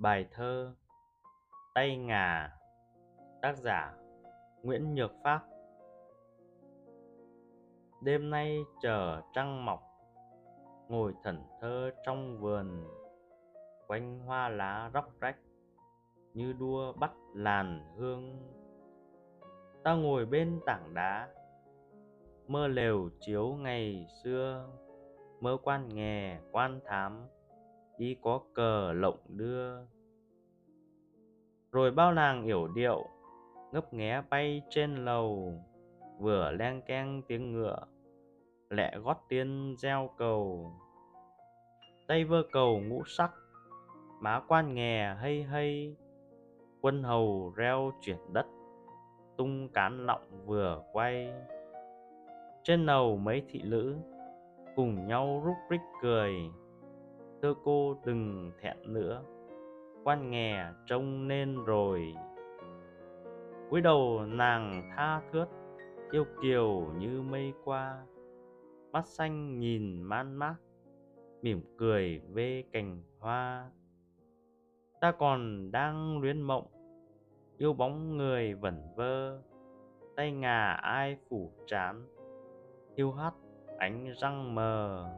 Bài thơ Tay ngà, Tác giả Nguyễn Nhược Pháp. Đêm nay chờ trăng mọc, Ngồi thẩn thơ trong vườn, Quanh hoa lá róc rách Như đua bắt làn hương. Ta ngồi bên tảng đá, Mơ lều chiếu ngày xưa, Mơ quan nghè quan thám đi có cờ lộng đưa. Rồi bao nàng yểu điệu, ngấp nghé bay trên lầu, vừa len keng tiếng ngựa, lẹ gót tiên gieo cầu. Tay vơ cầu ngũ sắc, má quan nghè hay hay, quân hầu reo chuyển đất, tung cán lọng vừa quay. Trên lầu mấy thị nữ cùng nhau rúc rích cười thưa cô đừng thẹn nữa, quan nghè trông nên rồi. Cúi đầu nàng tha thướt, yêu kiều như mây qua. Mắt xanh nhìn man mác, mỉm cười vê cành hoa. Ta còn đang luyến mộng, yêu bóng người vẩn vơ. Tay ngà ai phủ trán, hiu hắt ánh răng mờ.